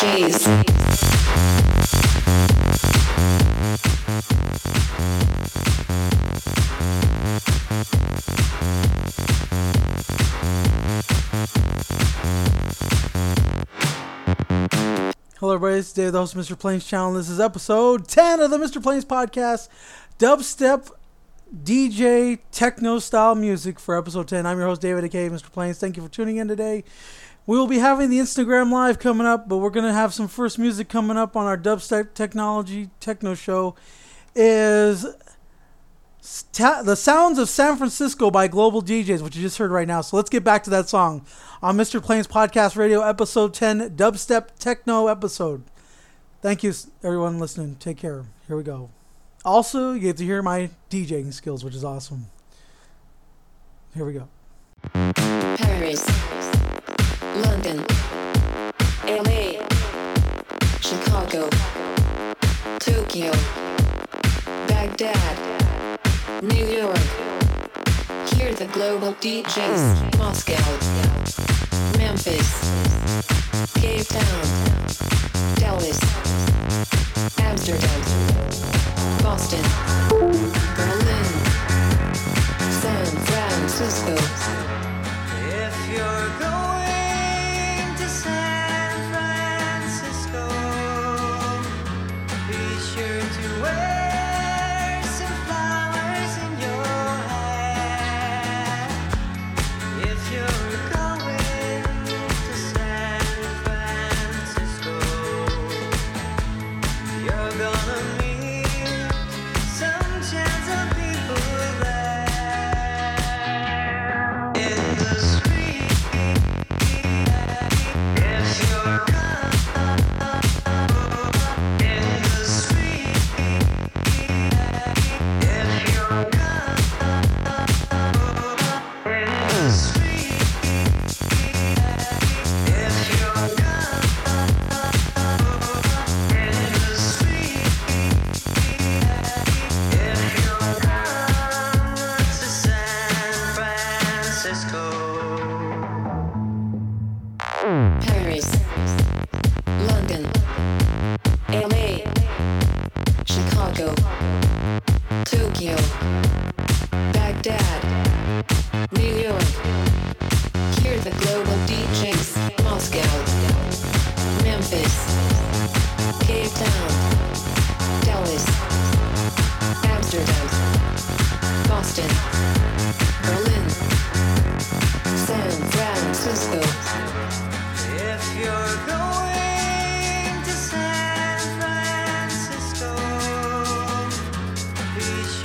Hello, everybody. It's Dave, the host of Mr. Plains Channel. This is episode 10 of the Mr. Plains podcast, dubstep, DJ, techno style music for episode 10. I'm your host, David, aka Mr. Plains. Thank you for tuning in today. We will be having the Instagram live coming up, but we're to have some first music coming up on our dubstep technology techno show. Is Ta- the Sounds of San Francisco by Global DJs, which you just heard right now. So let's get back to that song on Mr. Plains Podcast Radio, episode 10, Dubstep Techno episode. Thank you, everyone listening. Take care. Here we go. Also, you get to hear my DJing skills, which is awesome. Here we go. Paris, London, LA, Chicago, Tokyo, Baghdad, New York. Hear the global DJs. Moscow, Memphis, Cape Town, Dallas, Amsterdam, Boston, Berlin, San Francisco. If you're going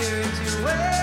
be sure to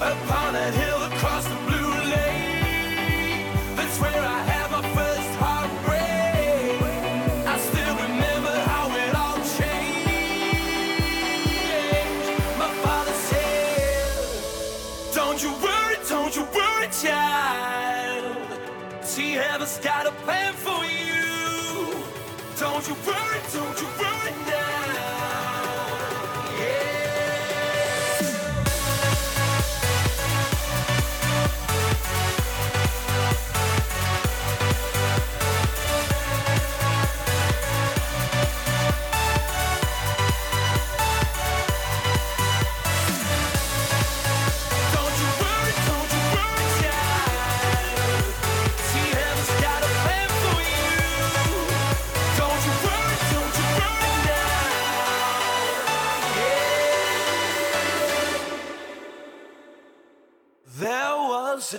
Upon that hill across the blue lake, that's where I had my first heartbreak. I still remember how it all changed. My father said, Don't you worry, don't you worry, child. See, heaven's got a plan for you. Don't you worry, don't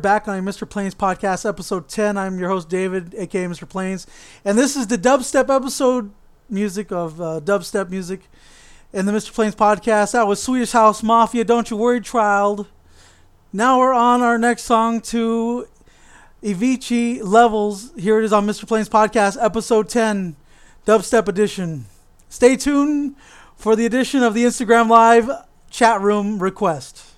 Back on Mr. Plains podcast, episode 10. I'm your host, David, aka Mr. Plains. And this is the dubstep episode music of uh, dubstep music in the Mr. Plains podcast. That was Swedish House Mafia, Don't You Worry, Child. Now we're on our next song to Avicii Levels. Here it is on Mr. Plains podcast, episode 10, dubstep edition. Stay tuned for the edition of the Instagram Live chat room request.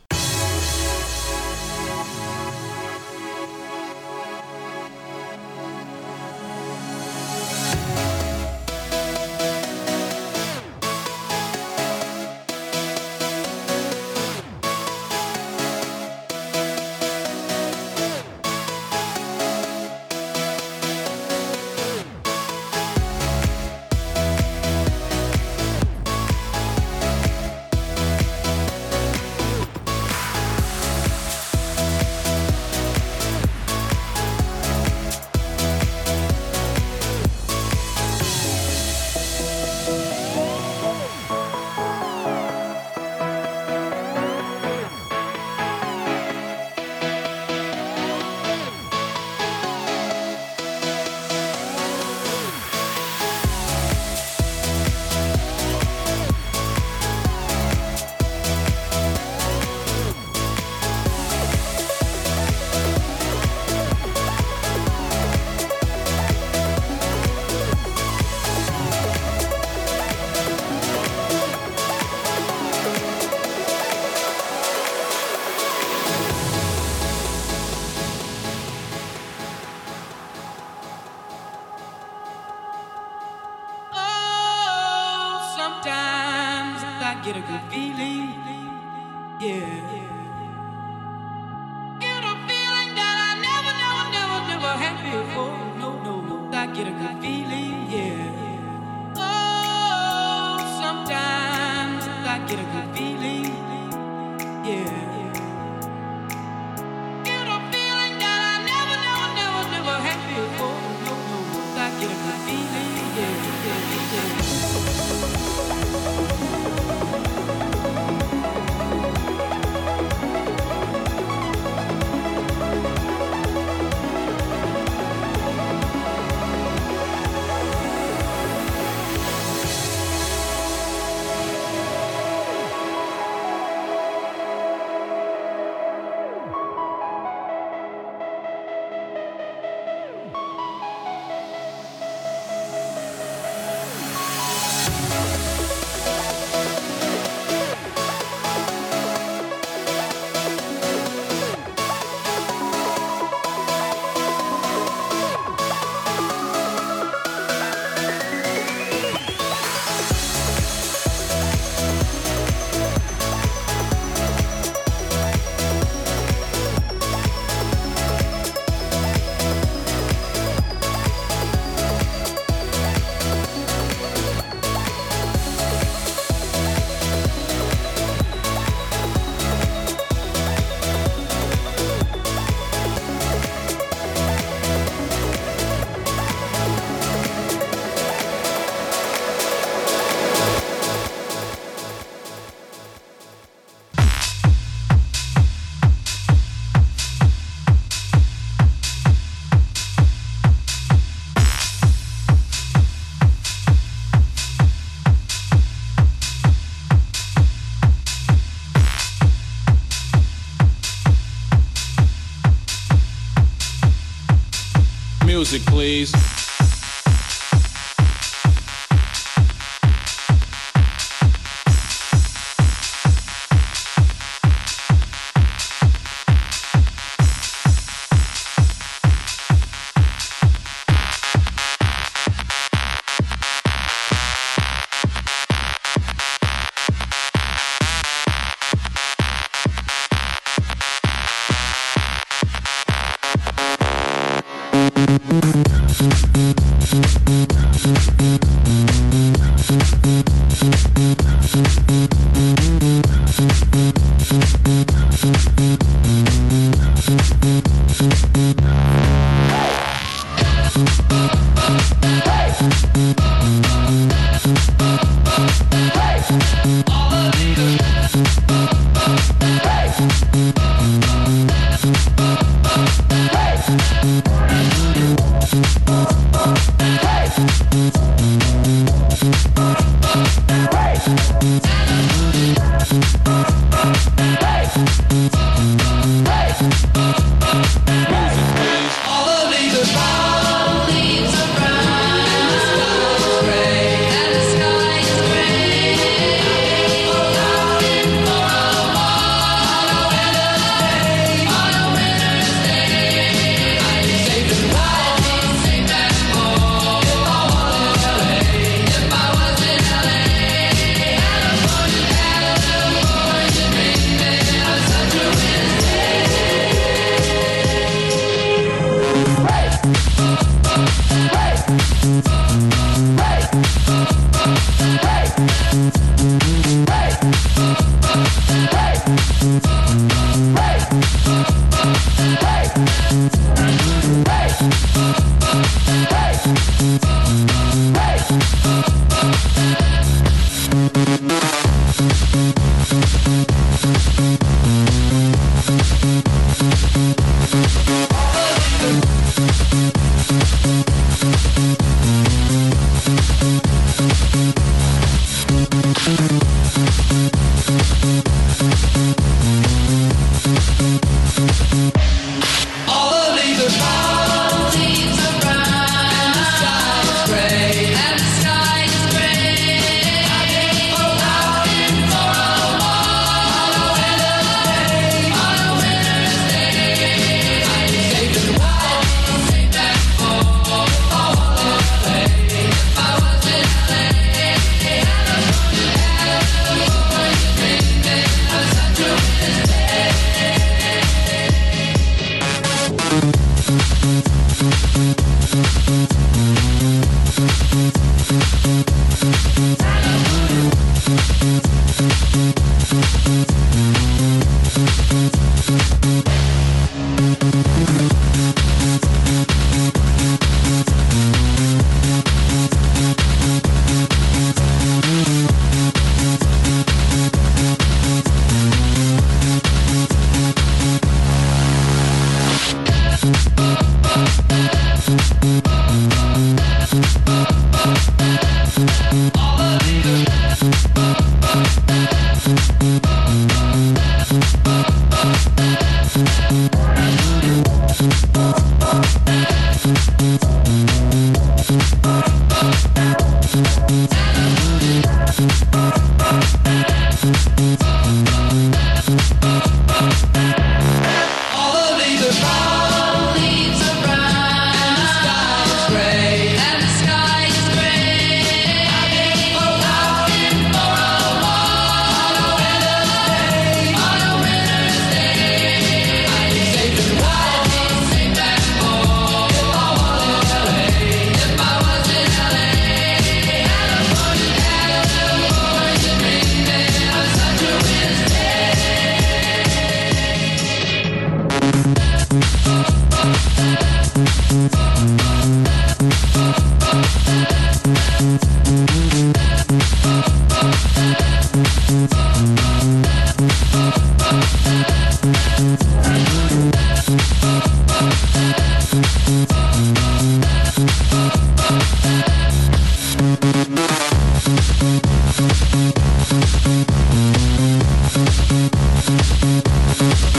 Thank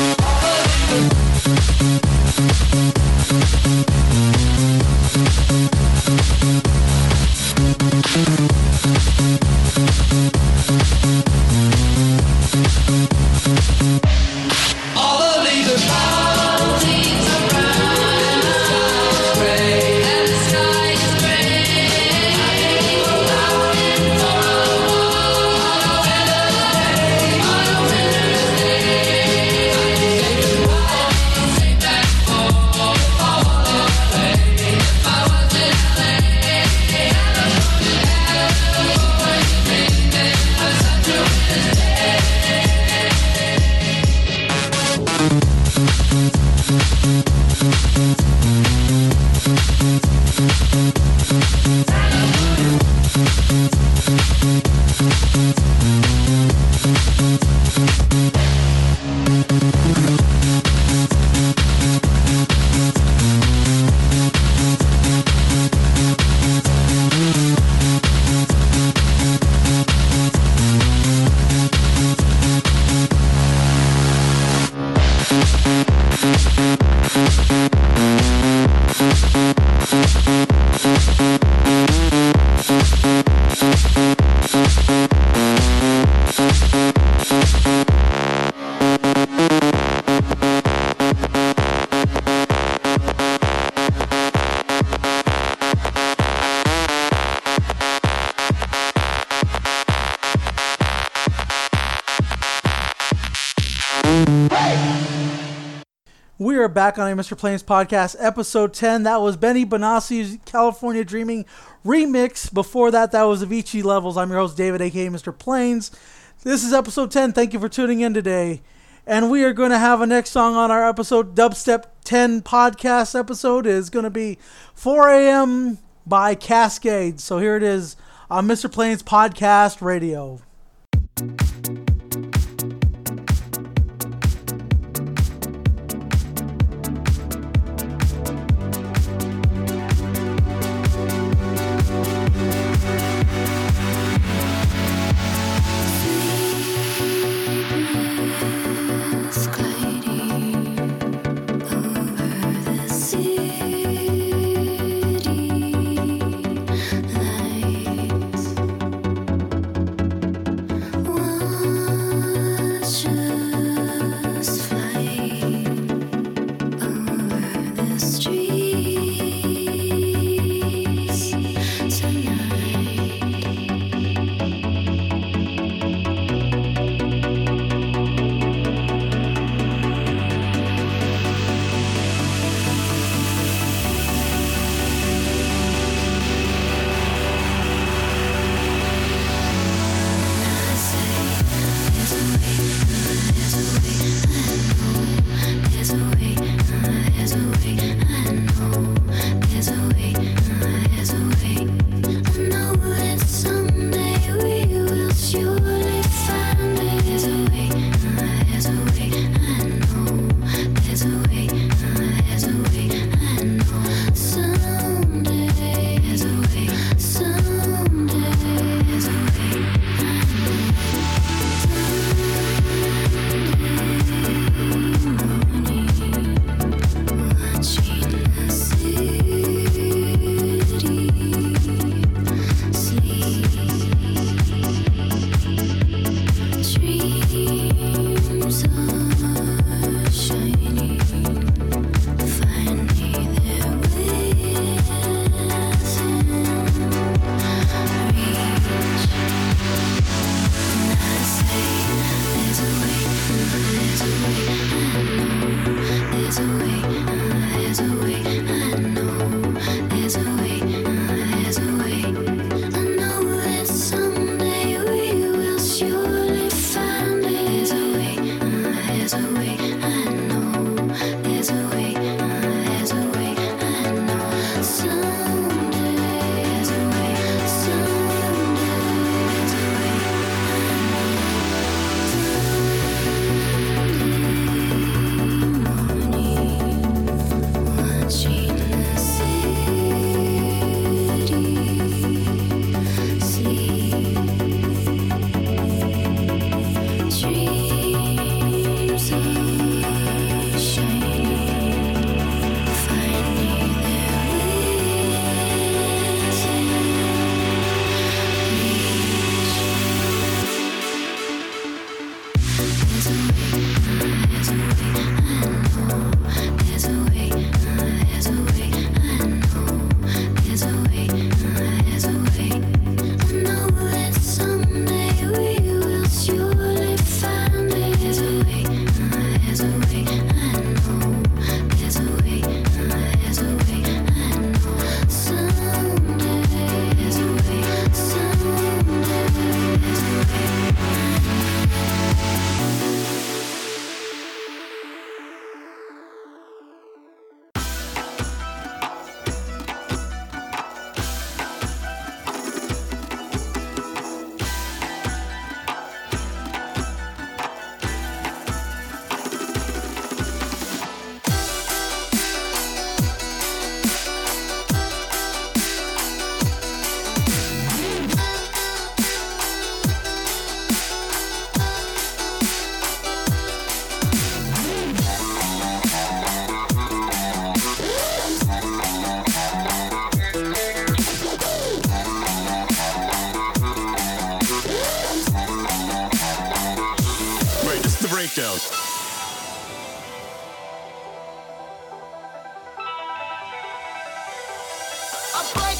you. Are back on a Mr. Plains podcast, episode 10. That was Benny Benassi's California Dreaming remix. Before that, that was Avicii Levels. I'm your host, David, aka Mr. Plains. This is episode 10. Thank you for tuning in today. And we are going to have a next song on our episode, Dubstep 10 podcast episode, is going to be 4 a.m. by Kaskade. So here it is on Mr. Plains Podcast Radio.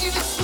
I'm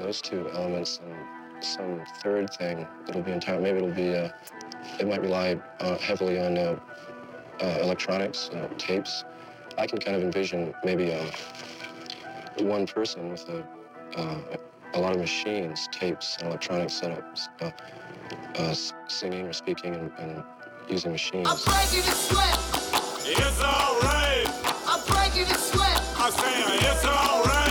those two elements and some third thing that'll be entire maybe it'll be uh, it might rely uh, heavily on uh, uh, electronics uh, tapes i can kind of envision maybe uh, one person with a, uh, a lot of machines tapes and electronic setups uh, uh, singing or speaking and, and using machines I'm breaking the sweat. It's alright. I'm breaking the sweat. I'm saying it's alright.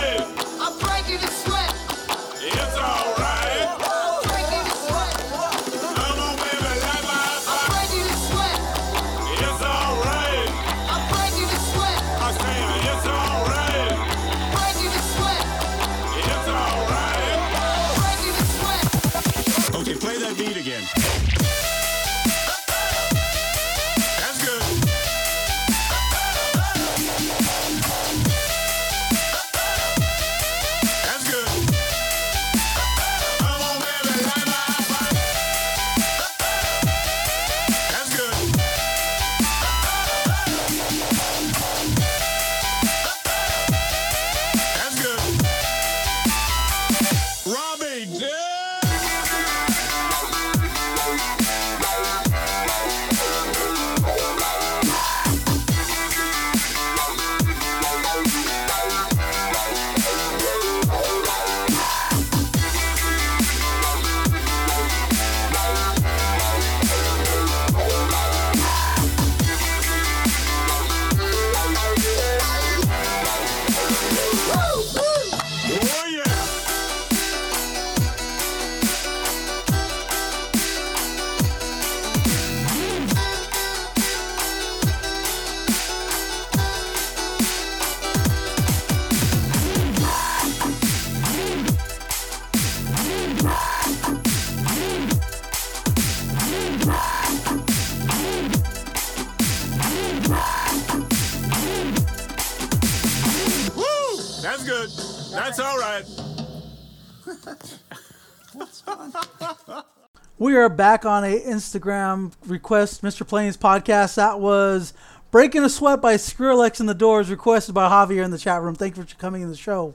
We are back on a Instagram request, Mr. Plains podcast. That was Breaking a Sweat by Skrillex and the Doors, requested by Javier in the chat room. Thank you for coming in the show.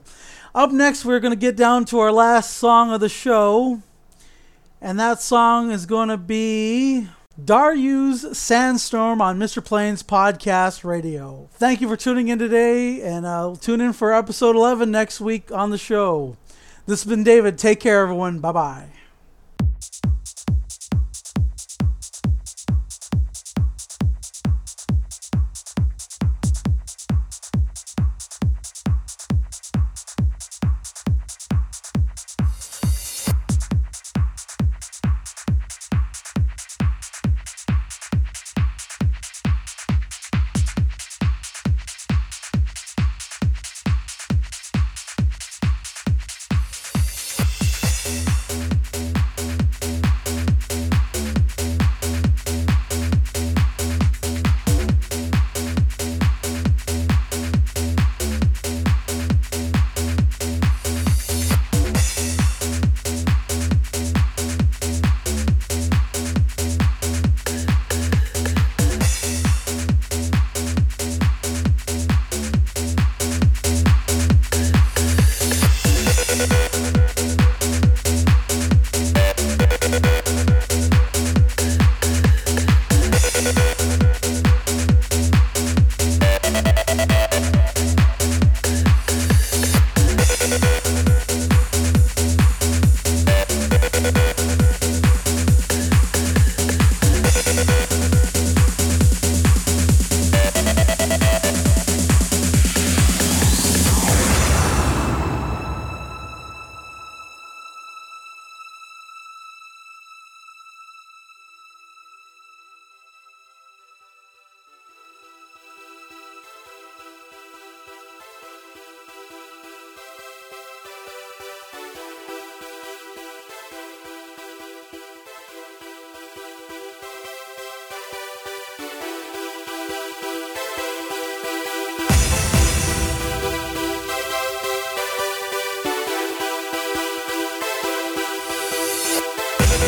Up next, we're going to get down to our last song of the show. And that song is going to be Darude's Sandstorm on Mr. Plains Podcast Radio. Thank you for tuning in today, and uh, tune in for episode 11 next week on the show. This has been David. Take care, everyone. Bye bye.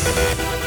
Thank